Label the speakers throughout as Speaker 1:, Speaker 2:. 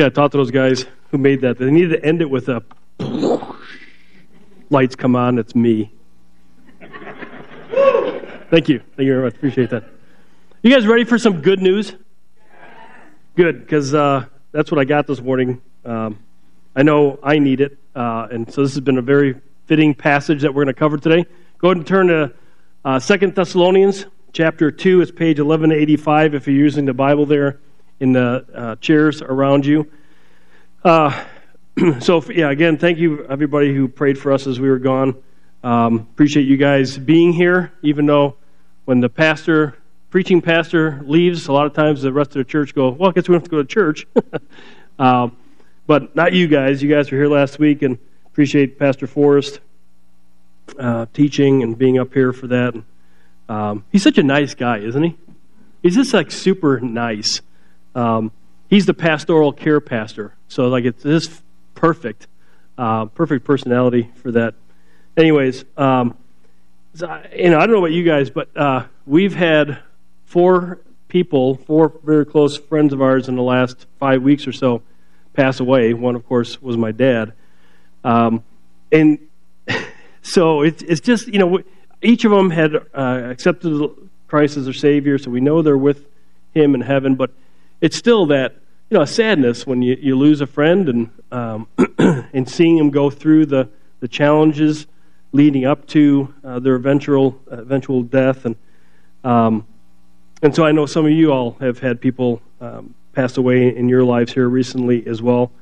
Speaker 1: Yeah, I to those guys who made that. They needed to end it with a lights come on, it's me. Thank you. Thank you very much. Appreciate that. You guys ready for some good news? Good, because uh, that's what I got this morning. Um, I know I need it, uh, and so this has been a very fitting passage that we're going to cover today. Go ahead and turn to uh, Second Thessalonians chapter 2. It's page 1185 if you're using the Bible there in the uh, chairs around you. Uh, so, yeah, again, thank you, everybody who prayed for us as we were gone. Um, appreciate you guys being here, even though when the pastor, preaching pastor, leaves, a lot of times the rest of the church go, well, I guess we don't have to go to church. um, but not you guys. You guys were here last week, and appreciate Pastor Forrest uh, teaching and being up here for that. Um, he's such a nice guy, isn't he? He's just like super nice. Um, he's the pastoral care pastor, so like it's just perfect, uh, perfect personality for that. Anyways, um, so, you know, I don't know about you guys, but uh, we've had four people, four very close friends of ours in the last five weeks or so pass away. One, of course, was my dad. Um, and so it's, it's just, you know, each of them had uh, accepted Christ as their Savior, so we know they're with Him in heaven, but it's still that, you know, a sadness when you, you lose a friend and, um, and seeing them go through the, the challenges leading up to uh, their eventual, eventual death. And, um, and so I know some of you all have had people um, pass away in your lives here recently as well.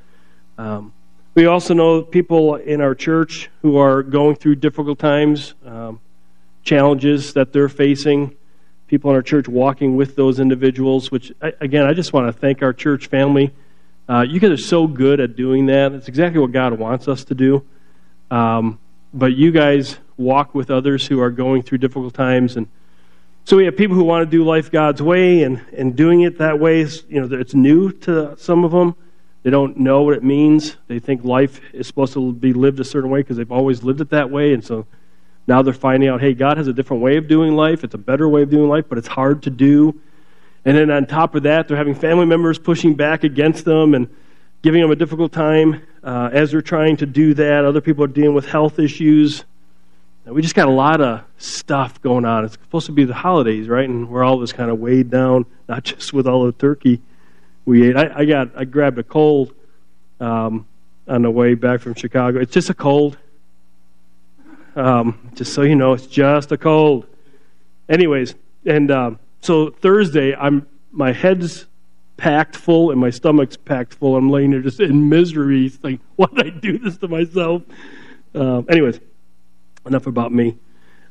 Speaker 1: Um, we also know people in our church who are going through difficult times, um, challenges that they're facing. People in our church walking with those individuals, which, again, I just want to thank our church family. Uh, you guys are so good at doing that. It's exactly what God wants us to do. Um, but you guys walk with others who are going through difficult times. And so we have people who want to do life God's way, and, and doing it that way is, you know, it's new to some of them. They don't know what it means. They think life is supposed to be lived a certain way because they've always lived it that way. And so now they're finding out, hey, God has a different way of doing life. It's a better way of doing life, but it's hard to do. And then on top of that, they're having family members pushing back against them and giving them a difficult time uh, as they're trying to do that. Other people are dealing with health issues. And we just got a lot of stuff going on. It's supposed to be the holidays, right? And we're all just kind of weighed down, not just with all the turkey we ate. I, I got I grabbed a cold um, on the way back from Chicago. It's just a cold. Um, just so you know, it's just a cold. Anyways, and um, so Thursday, I'm my head's packed full and my stomach's packed full. I'm laying there just in misery. Like, why did I do this to myself? Um, anyways, enough about me.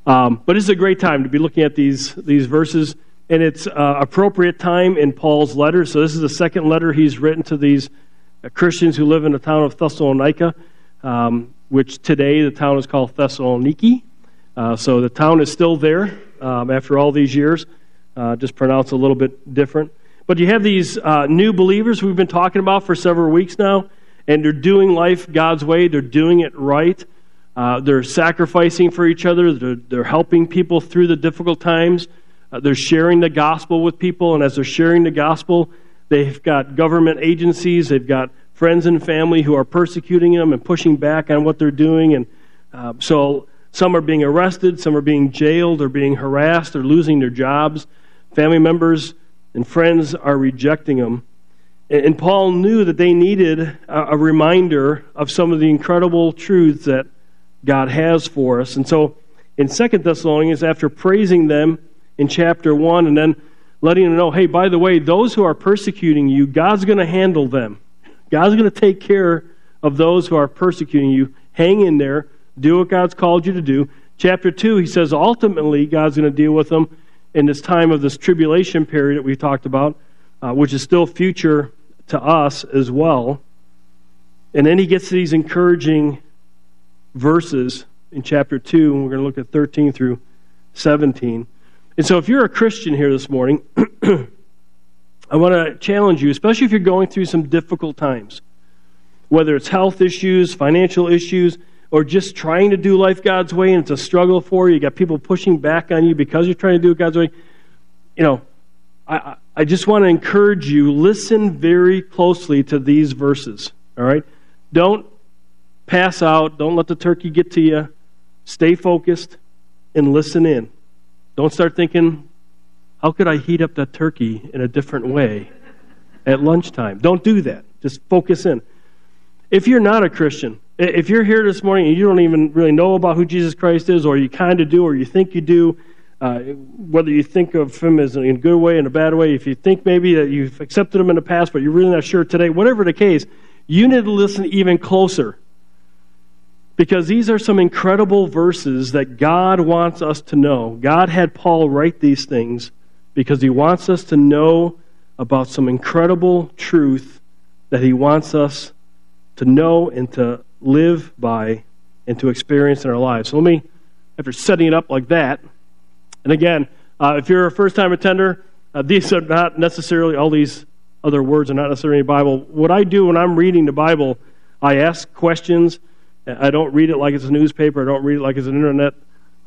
Speaker 1: Um, but it's a great time to be looking at these these verses and it's uh, appropriate time in Paul's letter. So this is the second letter he's written to these uh, Christians who live in the town of Thessalonica, um, which today the town is called Thessaloniki. Uh, so the town is still there um, after all these years, uh, just pronounced a little bit different. But you have these uh, new believers we've been talking about for several weeks now, and they're doing life God's way. They're doing it right. Uh, they're sacrificing for each other. They're, they're helping people through the difficult times. Uh, they're sharing the gospel with people, and as they're sharing the gospel, they've got government agencies, they've got friends and family who are persecuting them and pushing back on what they're doing. And uh, so some are being arrested, some are being jailed, or being harassed, or losing their jobs. Family members and friends are rejecting them. And, Paul knew that they needed a, a reminder of some of the incredible truths that God has for us. And so in Second Thessalonians, after praising them, in chapter 1 and then letting them know, hey, by the way, those who are persecuting you, God's going to handle them. God's going to take care of those who are persecuting you. Hang in there. Do what God's called you to do. Chapter 2, he says ultimately God's going to deal with them in this time of this tribulation period that we talked about, uh, which is still future to us as well. And then he gets to these encouraging verses in chapter 2, and we're going to look at 13 through 17. And so, if you're a Christian here this morning, I want to challenge you, especially if you're going through some difficult times, whether it's health issues, financial issues, or just trying to do life God's way and it's a struggle for you. You got people pushing back on you because you're trying to do it God's way. You know, I, I just want to encourage you listen very closely to these verses. All right? Don't pass out. Don't let the turkey get to you. Stay focused and listen in. Don't start thinking, how could I heat up that turkey in a different way at lunchtime? Don't do that. Just focus in. If you're not a Christian, if you're here this morning and you don't even really know about who Jesus Christ is, or you kind of do, or you think you do, uh, whether you think of him as in a good way and a bad way, if you think maybe that you've accepted him in the past, but you're really not sure today, whatever the case, you need to listen even closer. Because these are some incredible verses that God wants us to know. God had Paul write these things because he wants us to know about some incredible truth that he wants us to know and to live by and to experience in our lives. So let me, after setting it up like that, and again, uh, if you're a first time attender, uh, these are not necessarily, all these other words are not necessarily in the Bible. What I do when I'm reading the Bible, I ask questions. I don't read it like it's a newspaper, I don't read it like it's an internet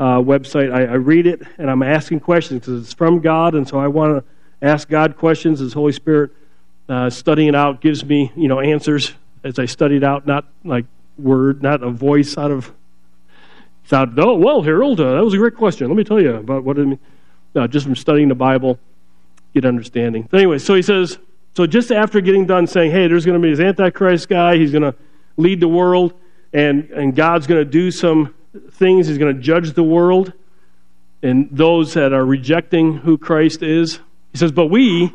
Speaker 1: uh, website. I, I, read it and I'm asking questions because it's from God, and so I want to ask God questions. As Holy Spirit uh, studying out gives me, you know, answers as I studied out, not like word, not a voice out of thought, oh, well, Harold, uh, that was a great question. Let me tell you about what it means. No, just from studying the Bible, get understanding. But anyway, so he says, so just after getting done saying, hey, there's going to be this Antichrist guy, he's going to lead the world, and, and God's going to do some things, he's going to judge the world and those that are rejecting who Christ is. He says, but we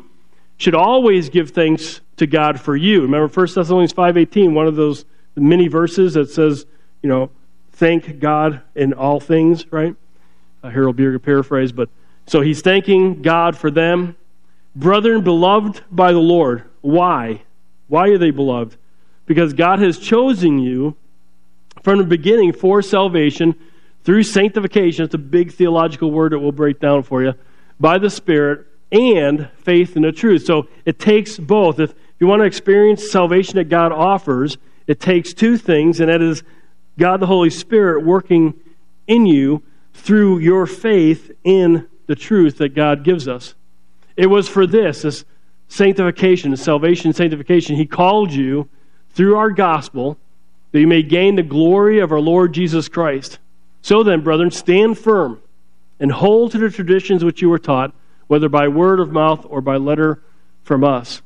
Speaker 1: should always give thanks to God for you. Remember 1 Thessalonians 5.18, one of those many verses that says, you know, thank God in all things, right? Uh, Harold Bierger paraphrase, but so he's thanking God for them. Brethren, beloved by the Lord. Why? Why are they beloved? Because God has chosen you from the beginning for salvation through sanctification. It's a big theological word that we'll break down for you. By the Spirit and faith in the truth. So it takes both. If you want to experience salvation that God offers, it takes two things, and that is God the Holy Spirit working in you through your faith in the truth that God gives us. It was for this, this sanctification, salvation, sanctification. He called you through our gospel that you may gain the glory of our Lord Jesus Christ. So then, brethren, stand firm and hold to the traditions which you were taught, whether by word of mouth or by letter from us.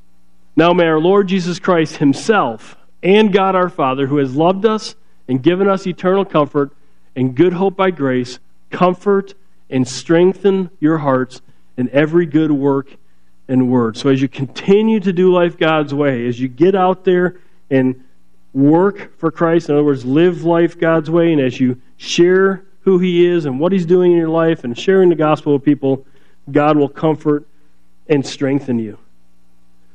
Speaker 1: Now may our Lord Jesus Christ himself and God our Father, who has loved us and given us eternal comfort and good hope by grace, comfort and strengthen your hearts in every good work and word. So as you continue to do life God's way, as you get out there and work for Christ, in other words, live life God's way, and as you share who He is and what He's doing in your life and sharing the gospel with people, God will comfort and strengthen you.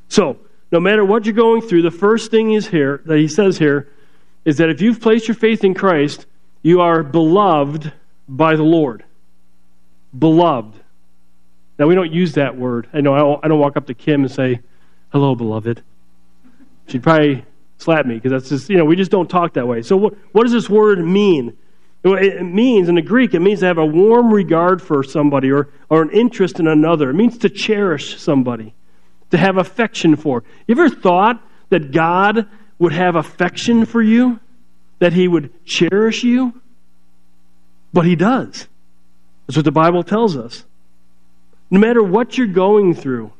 Speaker 1: So, no matter what you're going through, the first thing is here that He says here is that if you've placed your faith in Christ, you are beloved by the Lord. Beloved. Now, we don't use that word. I know I don't, I don't walk up to Kim and say, Hello, beloved. She'd probably slap me because that's just, you know, we just don't talk that way. So, what, what does this word mean? It means, in the Greek, it means to have a warm regard for somebody or, or an interest in another. It means to cherish somebody, to have affection for. You ever thought that God would have affection for you, that he would cherish you. But he does. That's what the Bible tells us. No matter what you're going through,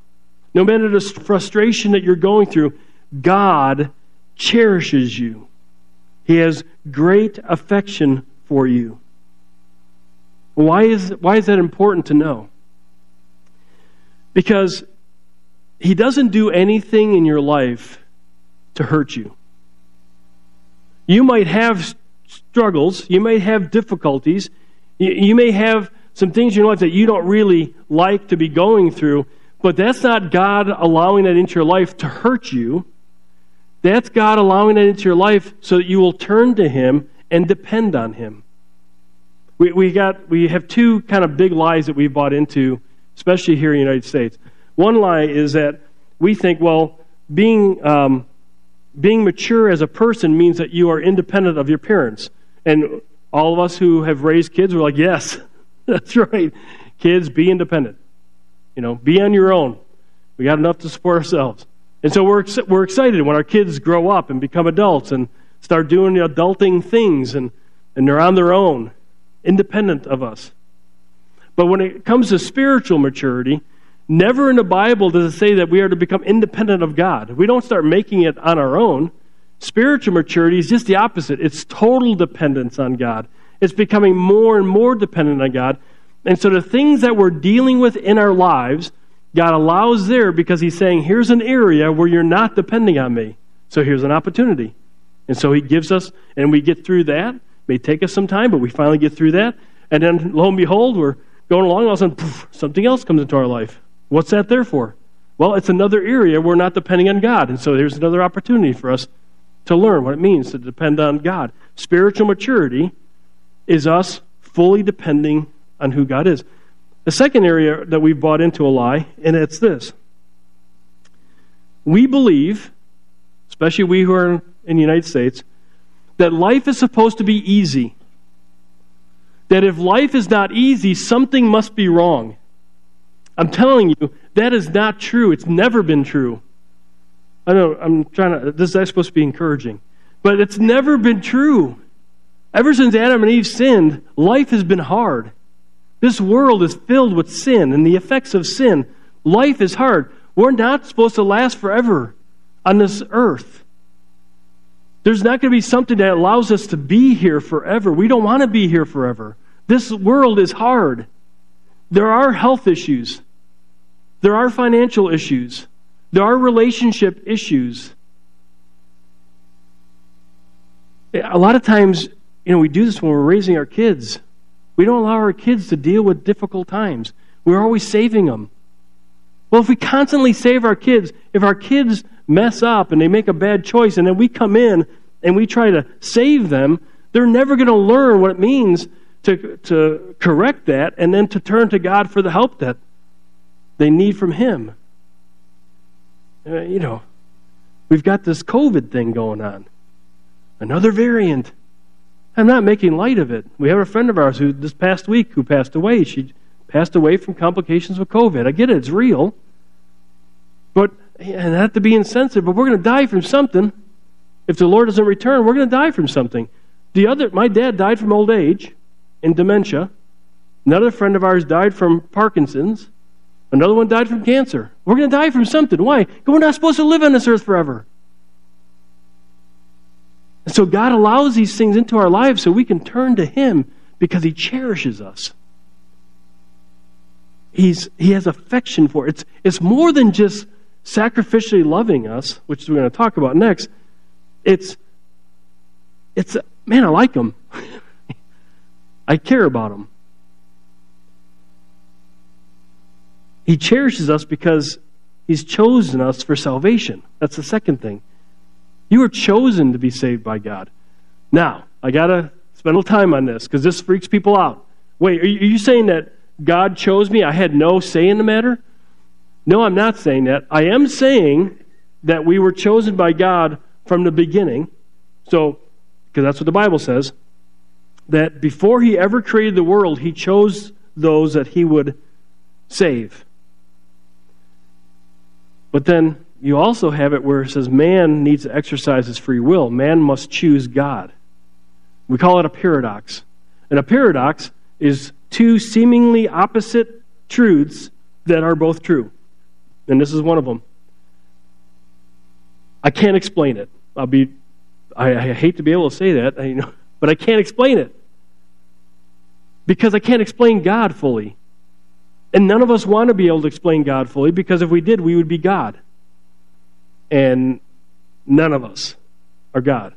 Speaker 1: no matter the frustration that you're going through, God cherishes you. He has great affection for you. Why is, why is that important to know? Because He doesn't do anything in your life to hurt you. You might have struggles, you may have difficulties, you may have some things in your life that you don't really like to be going through, but that's not God allowing that into your life to hurt you. That's God allowing that into your life so that you will turn to Him and depend on Him. We, we, got, we have two kind of big lies that we've bought into, especially here in the United States. One lie is that we think, well, being um, being mature as a person means that you are independent of your parents. And all of us who have raised kids were like, yes, that's right. Kids, be independent. You know, be on your own. We got enough to support ourselves. And so we're, we're excited when our kids grow up and become adults and start doing the adulting things and, and they're on their own, independent of us. But when it comes to spiritual maturity, never in the Bible does it say that we are to become independent of God. We don't start making it on our own. Spiritual maturity is just the opposite it's total dependence on God. It's becoming more and more dependent on God. And so the things that we're dealing with in our lives, God allows there because He's saying, here's an area where you're not depending on me. So here's an opportunity. And so He gives us, and we get through that. It may take us some time, but we finally get through that. And then lo and behold, we're going along, all of a sudden, poof, something else comes into our life. What's that there for? Well, it's another area we're not depending on God. And so there's another opportunity for us to learn what it means to depend on God. Spiritual maturity is us fully depending on who God is. The second area that we've bought into a lie, and it's this. We believe, especially we who are in the United States, that life is supposed to be easy. That if life is not easy, something must be wrong. I'm telling you, that is not true. It's never been true. I know I'm trying to, this is supposed to be encouraging, but it's never been true. Ever since Adam and Eve sinned, life has been hard. This world is filled with sin and the effects of sin. Life is hard. We're not supposed to last forever on this earth. There's not going to be something that allows us to be here forever. We don't want to be here forever. This world is hard. There are health issues, there are financial issues, there are relationship issues. A lot of times, you know, we do this when we're raising our kids. We don't allow our kids to deal with difficult times. We're always saving them. Well, if we constantly save our kids, if our kids mess up and they make a bad choice, and then we come in and we try to save them, they're never going to learn what it means to, to correct that and then to turn to God for the help that they need from Him. Uh, you know, we've got this COVID thing going on, another variant. I'm not making light of it. We have a friend of ours who this past week who passed away. She passed away from complications with COVID. I get it, it's real. But and not to be insensitive, but we're going to die from something. If the Lord doesn't return, we're going to die from something. The other my dad died from old age and dementia. Another friend of ours died from Parkinson's. Another one died from cancer. We're going to die from something. Why? Because we're not supposed to live on this earth forever. So God allows these things into our lives so we can turn to Him because He cherishes us. He's, he has affection for it. It's, it's more than just sacrificially loving us, which we're going to talk about next. It's, it's man, I like him. I care about him. He cherishes us because he's chosen us for salvation. That's the second thing. You were chosen to be saved by God. Now, I got to spend a little time on this because this freaks people out. Wait, are you saying that God chose me? I had no say in the matter? No, I'm not saying that. I am saying that we were chosen by God from the beginning. So, because that's what the Bible says, that before he ever created the world, he chose those that he would save. But then you also have it where it says man needs to exercise his free will. Man must choose God. We call it a paradox. And a paradox is two seemingly opposite truths that are both true. And this is one of them. I can't explain it. I'll be I, I hate to be able to say that, you know, but I can't explain it. Because I can't explain God fully. And none of us want to be able to explain God fully because if we did, we would be God and none of us are God.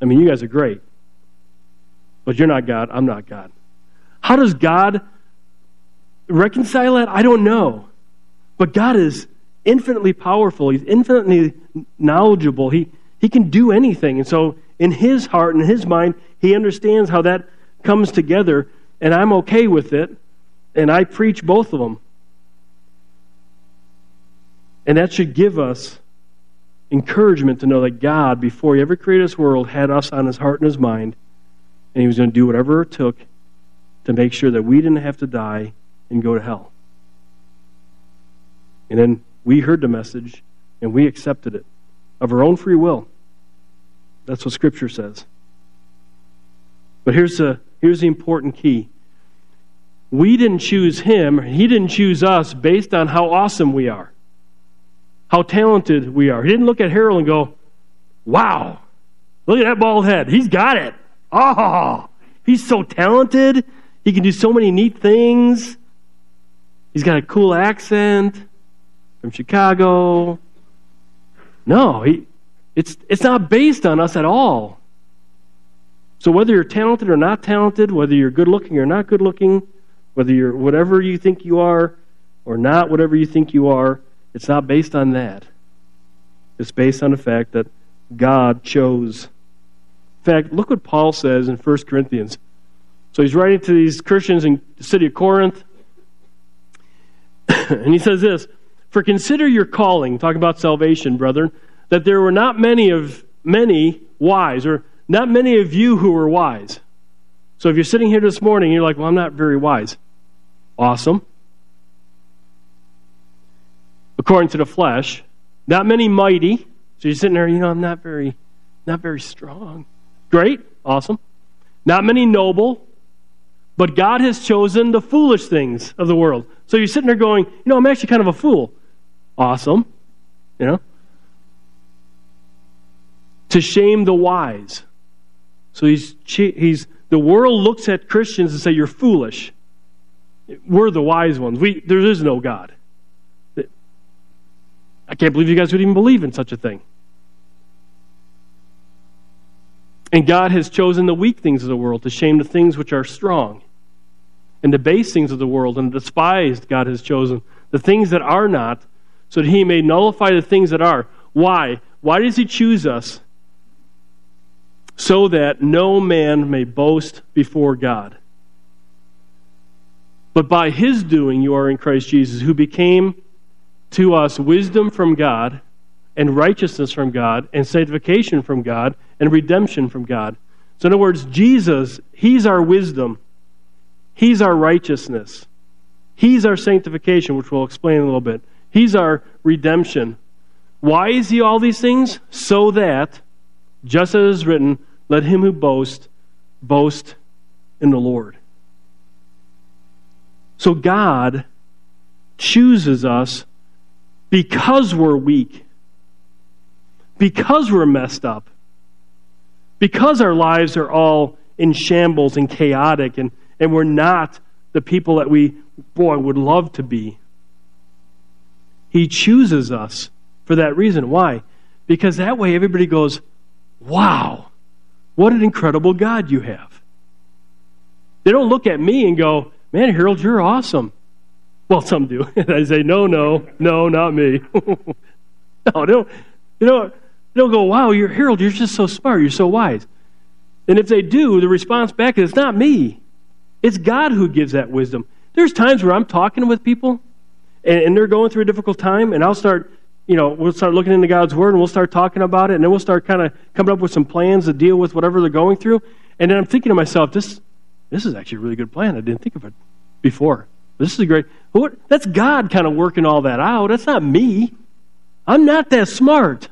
Speaker 1: I mean, you guys are great, but you're not God. I'm not God. How does God reconcile that? I don't know. But God is infinitely powerful, He's infinitely knowledgeable. He, he can do anything. And so, in His heart and His mind, He understands how that comes together, and I'm okay with it, and I preach both of them. And that should give us encouragement to know that God, before He ever created this world, had us on His heart and His mind, and He was going to do whatever it took to make sure that we didn't have to die and go to hell. And then we heard the message and we accepted it of our own free will. That's what Scripture says. But here's the, here's the important key. We didn't choose him, he didn't choose us based on how awesome we are, how talented we are. He didn't look at Harold and go, wow, look at that bald head. He's got it. Oh, he's so talented. He can do so many neat things. He's got a cool accent from Chicago. No, he, it's, it's not based on us at all. So whether you're talented or not talented, whether you're good looking or not good looking, whether you're whatever you think you are or not whatever you think you are, it's not based on that. It's based on the fact that God chose. In fact, look what Paul says in 1 Corinthians. So he's writing to these Christians in the city of Corinth. and he says this For consider your calling, talking about salvation, brethren, that there were not many of many wise, or not many of you who were wise. So if you're sitting here this morning, you're like, well, I'm not very wise. Awesome. According to the flesh, not many mighty. So you're sitting there, you know, I'm not very, not very strong. Great, awesome. Not many noble, but God has chosen the foolish things of the world. So you're sitting there going, you know, I'm actually kind of a fool. Awesome. You know? To shame the wise. So he's, he's the world looks at Christians and say, You're foolish. We're the wise ones. We, there is no God. I can't believe you guys would even believe in such a thing. And God has chosen the weak things of the world to shame the things which are strong. And the base things of the world and the despised God has chosen, the things that are not, so that he may nullify the things that are. Why? Why does he choose us? so that no man may boast before God. But by his doing you are in Christ Jesus, who became to us wisdom from God, and righteousness from God, and sanctification from God, and redemption from God. So, in other words, Jesus, he's our wisdom, he's our righteousness, he's our sanctification, which we'll explain in a little bit, he's our redemption. Why is he all these things? So that, just as is written, let him who boasts boast in the Lord. So God chooses us because we're weak, because we're messed up, because our lives are all in shambles and chaotic, and, and we're not the people that we, boy, would love to be. He chooses us for that reason. Why? Because that way everybody goes, wow, what an incredible God you have. They don't look at me and go, Man, Harold, you're awesome. Well, some do. And I say, No, no, no, not me. no, don't, they don't go, Wow, you're Harold, you're just so smart, you're so wise. And if they do, the response back is, It's not me. It's God who gives that wisdom. There's times where I'm talking with people and, and they're going through a difficult time, and I'll start you know, we'll start looking into God's Word and we'll start talking about it, and then we'll start kind of coming up with some plans to deal with whatever they're going through. And then I'm thinking to myself, this, this is actually a really good plan. I didn't think of it before. This is a great. What, That's God kind of working all that out. That's not me. I'm not that smart.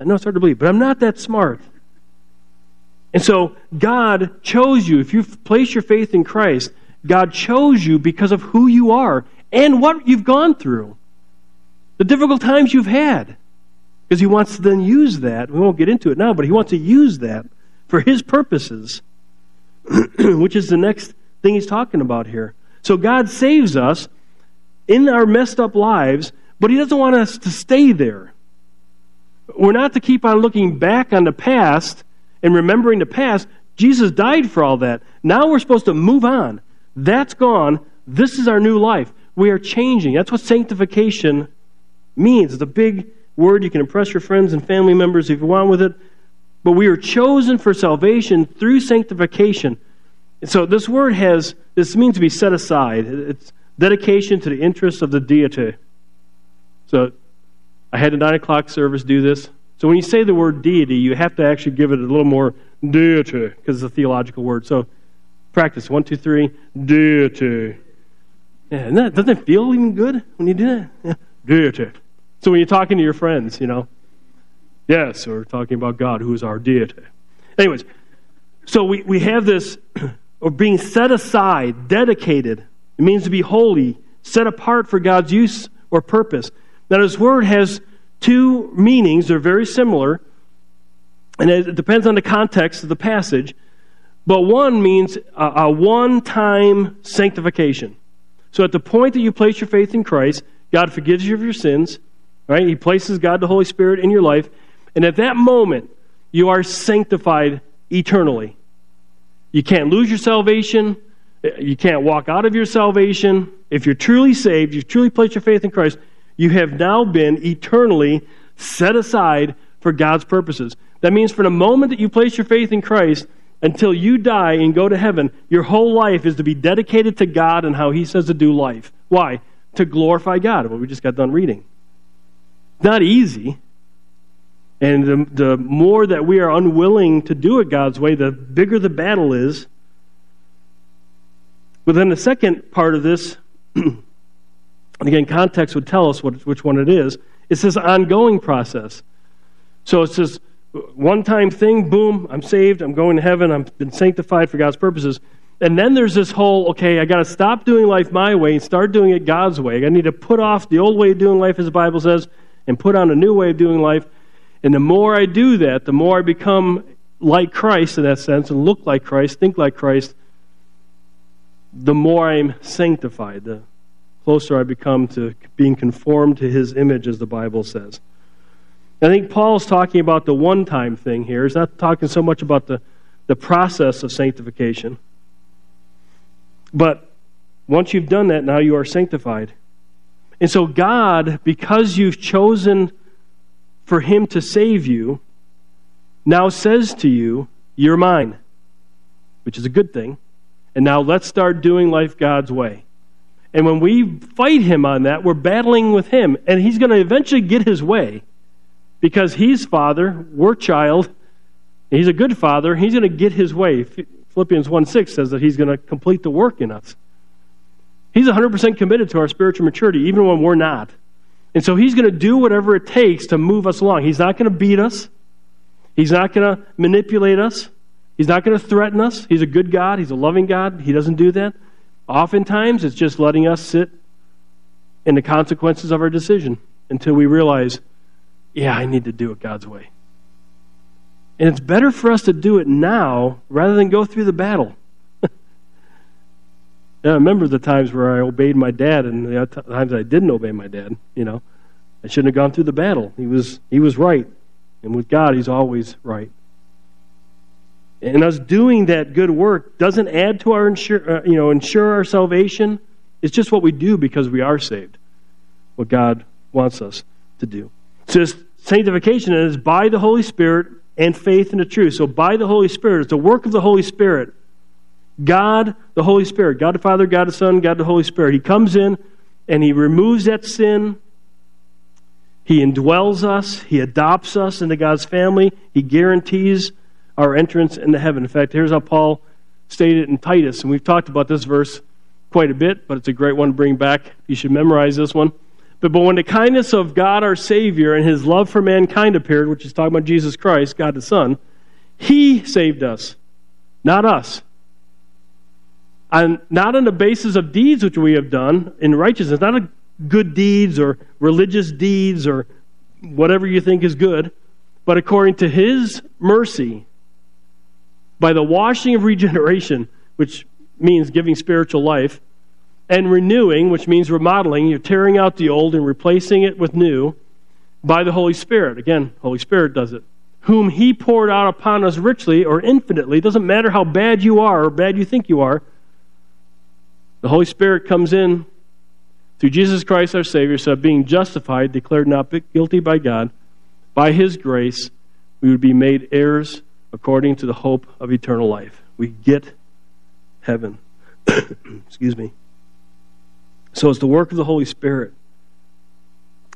Speaker 1: I know it's hard to believe, but I'm not that smart. And so God chose you. If you've placed your faith in Christ, God chose you because of who you are and what you've gone through the difficult times you've had. Because he wants to then use that. We won't get into it now, but he wants to use that for his purposes, which is the next thing he's talking about here. So God saves us in our messed up lives, but he doesn't want us to stay there. We're not to keep on looking back on the past and remembering the past. Jesus died for all that. Now we're supposed to move on. That's gone. This is our new life. We are changing. That's what sanctification means. It's a big word. You can impress your friends and family members if you want with it. But we are chosen for salvation through sanctification. So this word has, this means to be set aside. It's dedication to the interests of the deity. So I had a 9 o'clock service do this. So when you say the word deity, you have to actually give it a little more deity because it's a theological word. So practice. One, two, three. Deity. Yeah, that, doesn't it feel even good when you do that? Yeah. Deity. So when you're talking to your friends, you know, yes, we're talking about God, who is our deity. Anyways, so we, we have this, or being set aside, dedicated. It means to be holy, set apart for God's use or purpose. Now, this word has two meanings. They're very similar, and it depends on the context of the passage. But one means a, one time sanctification. So, at the point that you place your faith in Christ, God forgives you of your sins, right? He places God, the Holy Spirit, in your life. And at that moment, you are sanctified eternally. You can't lose your salvation. You can't walk out of your salvation. If you're truly saved, you've truly placed your faith in Christ, you have now been eternally set aside for God's purposes. That means from the moment that you place your faith in Christ until you die and go to heaven, your whole life is to be dedicated to God and how He says to do life. Why? To glorify God, what we just got done reading. Not easy. And the, the more that we are unwilling to do it God's way, the bigger the battle is. But then the second part of this, and again, context would tell us what, which one it is. It's this ongoing process. So it's this one time thing, boom, I'm saved, I'm going to heaven, I've been sanctified for God's purposes. And then there's this whole, okay, I got to stop doing life my way and start doing it God's way. I need to put off the old way of doing life, as the Bible says, and put on a new way of doing life. And the more I do that, the more I become like Christ in that sense and look like Christ, think like Christ, the more I'm sanctified, the closer I become to being conformed to his image, as the Bible says. I think Paul's talking about the one time thing here. He's not talking so much about the, the process of sanctification. But once you've done that, now you are sanctified. And so, God, because you've chosen for Him to save you, now says to you, You're mine, which is a good thing. And now let's start doing life God's way. And when we fight Him on that, we're battling with Him. And He's going to eventually get His way because He's Father, we're child. He's a good Father. He's going to get His way. Philippians 1 6 says that He's going to complete the work in us. He's 100% committed to our spiritual maturity, even when we're not. And so he's going to do whatever it takes to move us along. He's not going to beat us. He's not going to manipulate us. He's not going to threaten us. He's a good God. He's a loving God. He doesn't do that. Oftentimes, it's just letting us sit in the consequences of our decision until we realize, yeah, I need to do it God's way. And it's better for us to do it now rather than go through the battle. I remember the times where I obeyed my dad and the times I didn't obey my dad. You know, I shouldn't have gone through the battle. He was he was right, and with God, He's always right. And us doing that good work doesn't add to our uh, you know ensure our salvation. It's just what we do because we are saved. What God wants us to do. So this sanctification is by the Holy Spirit and faith in the truth. So by the Holy Spirit, it's the work of the Holy Spirit God, the Holy Spirit, God the Father, God the Son, God the Holy Spirit. He comes in and He removes that sin. He indwells us. He adopts us into God's family. He guarantees our entrance into heaven. In fact, here's how Paul stated it in Titus, and we've talked about this verse quite a bit, but it's a great one to bring back. You should memorize this one. But, but when the kindness of God our Savior and His love for mankind appeared, which is talking about Jesus Christ, God the Son, He saved us, not us on, not on the basis of deeds which we have done in righteousness, not good deeds or religious deeds or whatever you think is good, but according to his mercy, by the washing of regeneration, which means giving spiritual life, and renewing, which means remodeling, you're tearing out the old and replacing it with new, by the Holy Spirit. Again, Holy Spirit does it. Whom he poured out upon us richly or infinitely. It doesn't matter how bad you are or bad you think you are. The Holy Spirit comes in through Jesus Christ our Savior, so being justified, declared not guilty by God, by His grace, we would be made heirs according to the hope of eternal life. We get heaven. Excuse me. So it's the work of the Holy Spirit.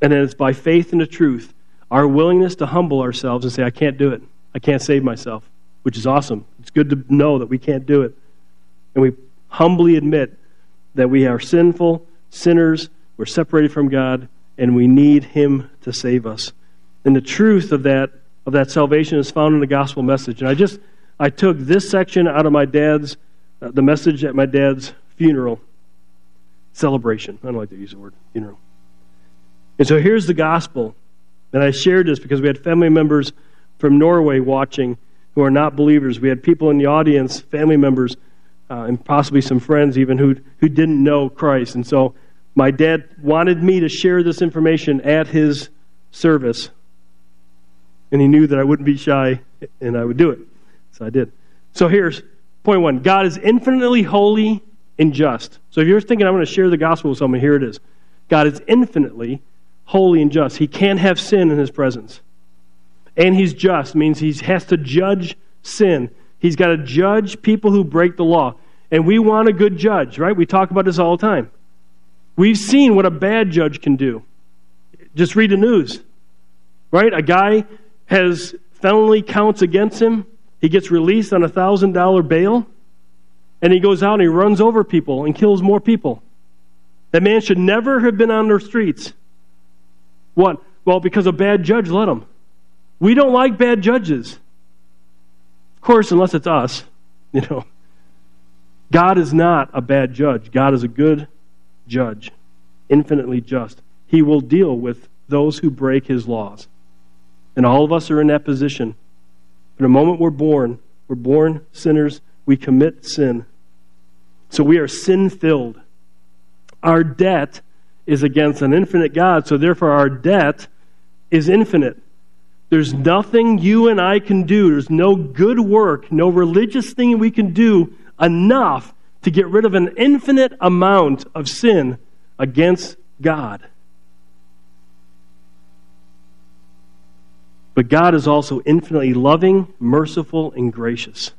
Speaker 1: And then it's by faith in the truth, our willingness to humble ourselves and say, I can't do it. I can't save myself, which is awesome. It's good to know that we can't do it. And we humbly admit, that we are sinful, sinners, we're separated from God, and we need Him to save us. And the truth of that of that salvation is found in the gospel message. And I just I took this section out of my dad's uh, the message at my dad's funeral celebration. I don't like to use the word funeral. And so here's the gospel. And I shared this because we had family members from Norway watching who are not believers. We had people in the audience, family members, uh, and possibly some friends even who who didn't know Christ. And so my dad wanted me to share this information at his service, and he knew that I wouldn't be shy and I would do it. So I did. So here's point one God is infinitely holy and just. So if you're thinking, I'm going to share the gospel with someone, here it is. God is infinitely holy and just. He can't have sin in his presence. And he's just, means he has to judge sin. He's got to judge people who break the law. And we want a good judge, right? We talk about this all the time. We've seen what a bad judge can do. Just read the news, right? A guy has felony counts against him. He gets released on a $1,000 bail, and he goes out and he runs over people and kills more people. That man should never have been on the streets. What? Well, because a bad judge let him. We don't like bad judges. Course, unless it's us, you know. God is not a bad judge. God is a good judge, infinitely just. He will deal with those who break his laws. And all of us are in that position. From the moment we're born, we're born sinners, we commit sin. So we are sin filled. Our debt is against an infinite God, so therefore our debt is infinite. There's nothing you and I can do. There's no good work, no religious thing we can do enough to get rid of an infinite amount of sin against God. But God is also infinitely loving, merciful, and gracious.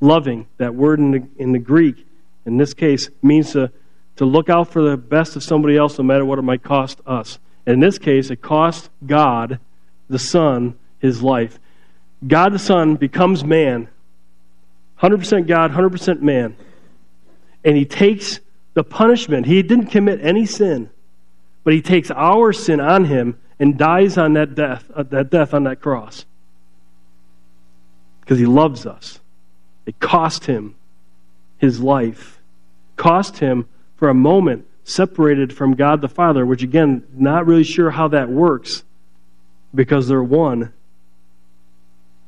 Speaker 1: Loving, that word in the, in the Greek, in this case, means to, to look out for the best of somebody else no matter what it might cost us. In this case, it cost God the Son his life. God the Son becomes man, 100% God, 100% man. And he takes the punishment. He didn't commit any sin, but he takes our sin on him and dies on that death, uh, that death on that cross. Because he loves us. It cost him his life. Cost him for a moment separated from God the Father, which again, not really sure how that works because they're one.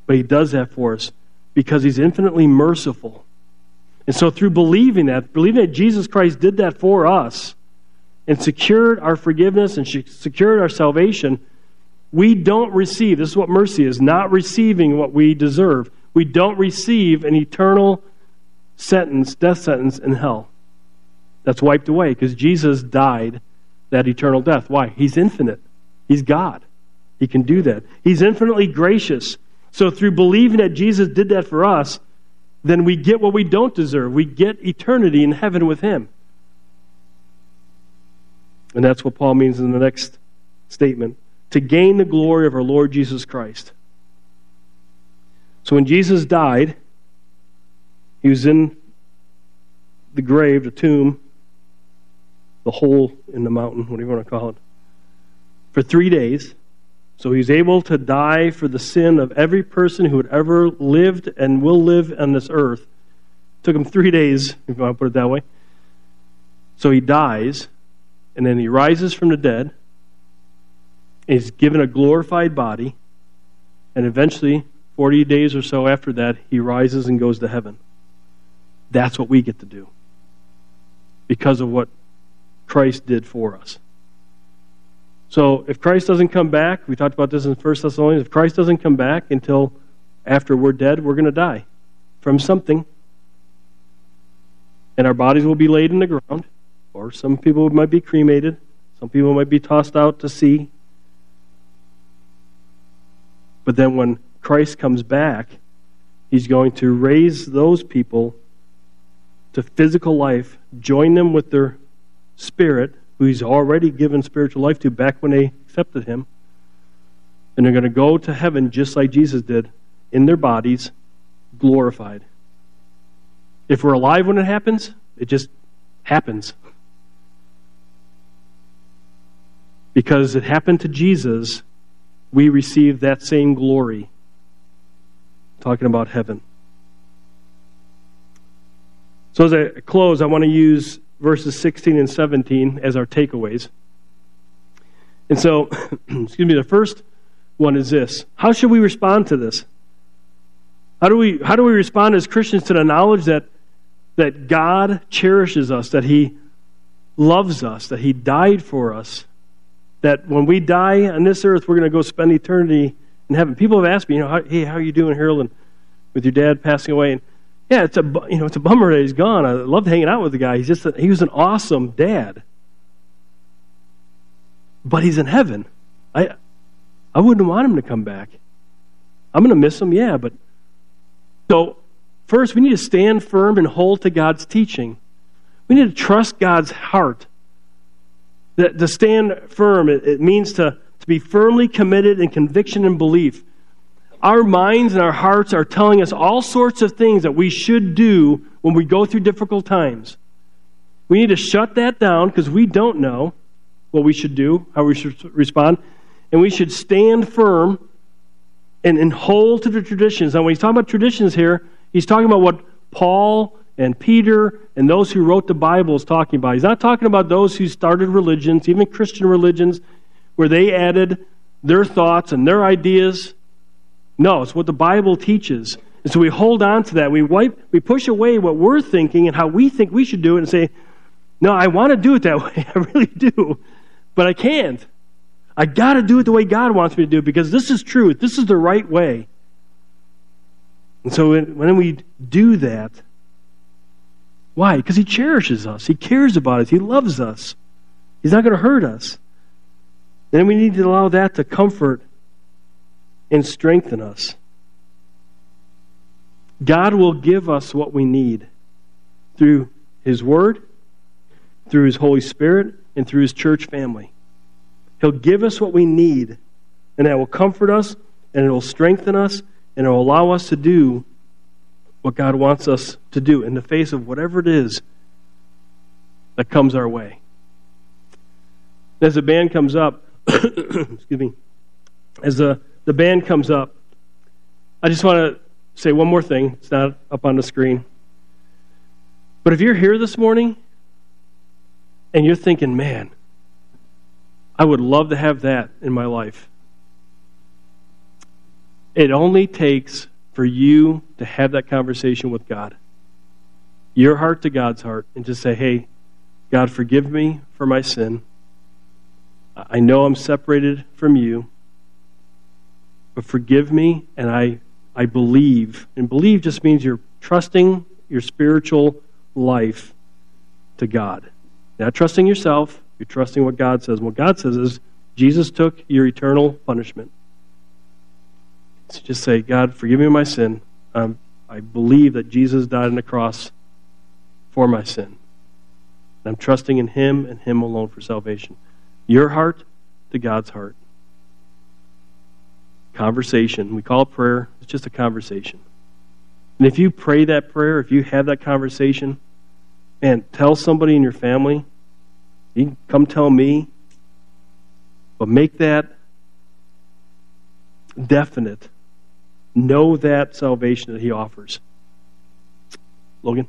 Speaker 1: But He does that for us because He's infinitely merciful. And so, through believing that, believing that Jesus Christ did that for us and secured our forgiveness and secured our salvation, we don't receive, this is what mercy is, not receiving what we deserve. We don't receive an eternal sentence, death sentence in hell. That's wiped away because Jesus died that eternal death. Why? He's infinite, He's God. He can do that. He's infinitely gracious. So, through believing that Jesus did that for us, then we get what we don't deserve. We get eternity in heaven with Him. And that's what Paul means in the next statement to gain the glory of our Lord Jesus Christ. So, when Jesus died, He was in the grave, the tomb, the hole in the mountain, whatever you want to call it, for three days. So he's able to die for the sin of every person who had ever lived and will live on this earth. It took him three days, if I put it that way. So he dies, and then he rises from the dead. He's given a glorified body, and eventually, 40 days or so after that, he rises and goes to heaven. That's what we get to do because of what Christ did for us. So if Christ doesn't come back, we talked about this in 1 Thessalonians, if Christ doesn't come back until after we're dead, we're going to die from something. And our bodies will be laid in the ground, or some people might be cremated, some people might be tossed out to sea. But then when Christ comes back, he's going to raise those people to physical life, join them with their spirit, who he's already given spiritual life to back when they accepted him. And they're going to go to heaven just like Jesus did, in their bodies, glorified. If we're alive when it happens, it just happens. Because it happened to Jesus, we receive that same glory. Talking about heaven. So, as I close, I want to use verses 16 and 17 as our takeaways. And so, excuse me, the first one is this How should we respond to this? How do we, how do we respond as Christians to the knowledge that, that God cherishes us, that He loves us, that He died for us, that when we die on this earth, we're going to go spend eternity in heaven? People have asked me, you know, hey, how are you doing, Harold, and with your dad passing away? And yeah, it's a you know it's a bummer that he's gone. I loved hanging out with the guy. He's just a, he was an awesome dad, but he's in heaven. I I wouldn't want him to come back. I'm going to miss him, yeah, but so first we need to stand firm and hold to God's teaching. We need to trust God's heart. That to stand firm, it, it means to, to be firmly committed in conviction and belief our minds and our hearts are telling us all sorts of things that we should do when we go through difficult times. We need to shut that down because we don't know what we should do, how we should respond, and we should stand firm and, and hold to the traditions. Now, when he's talking about traditions here, he's talking about what Paul and Peter and those who wrote the Bible is talking about. He's not talking about those who started religions, even Christian religions, where they added their thoughts and their ideas no, it's what the Bible teaches. And so we hold on to that. We wipe, we push away what we're thinking and how we think we should do it and say, no, I want to do it that way. I really do. But I can't. I got to do it the way God wants me to do it because this is truth. This is the right way. And so when we do that, why? Because He cherishes us. He cares about us. He loves us. He's not going to hurt us. And we need to allow that to comfort and strengthen us. God will give us what we need through His Word, through His Holy Spirit, and through His church family. He'll give us what we need, and that will comfort us, and it will strengthen us, and it will allow us to do what God wants us to do in the face of whatever it is that comes our way. As the band comes up, excuse me, as the the band comes up, I just want to say one more thing. It's not up on the screen. But if you're here this morning and you're thinking, man, I would love to have that in my life, it only takes for you to have that conversation with God. Your heart to God's heart, and just say, hey, God, forgive me for my sin. I know I'm separated from you but forgive me, and I, I believe. And believe just means you're trusting your spiritual life to God. Not trusting yourself, you're trusting what God says. What God says is Jesus took your eternal punishment. So just say, God, forgive me my sin. Um, I believe that Jesus died on the cross for my sin. And I'm trusting in Him and Him alone for salvation. Your heart to God's heart. Conversation. We call it prayer, it's just a conversation. And if you pray that prayer, if you have that conversation, man, tell somebody in your family. You can come tell me. But make that definite. Know that salvation that He offers. Logan?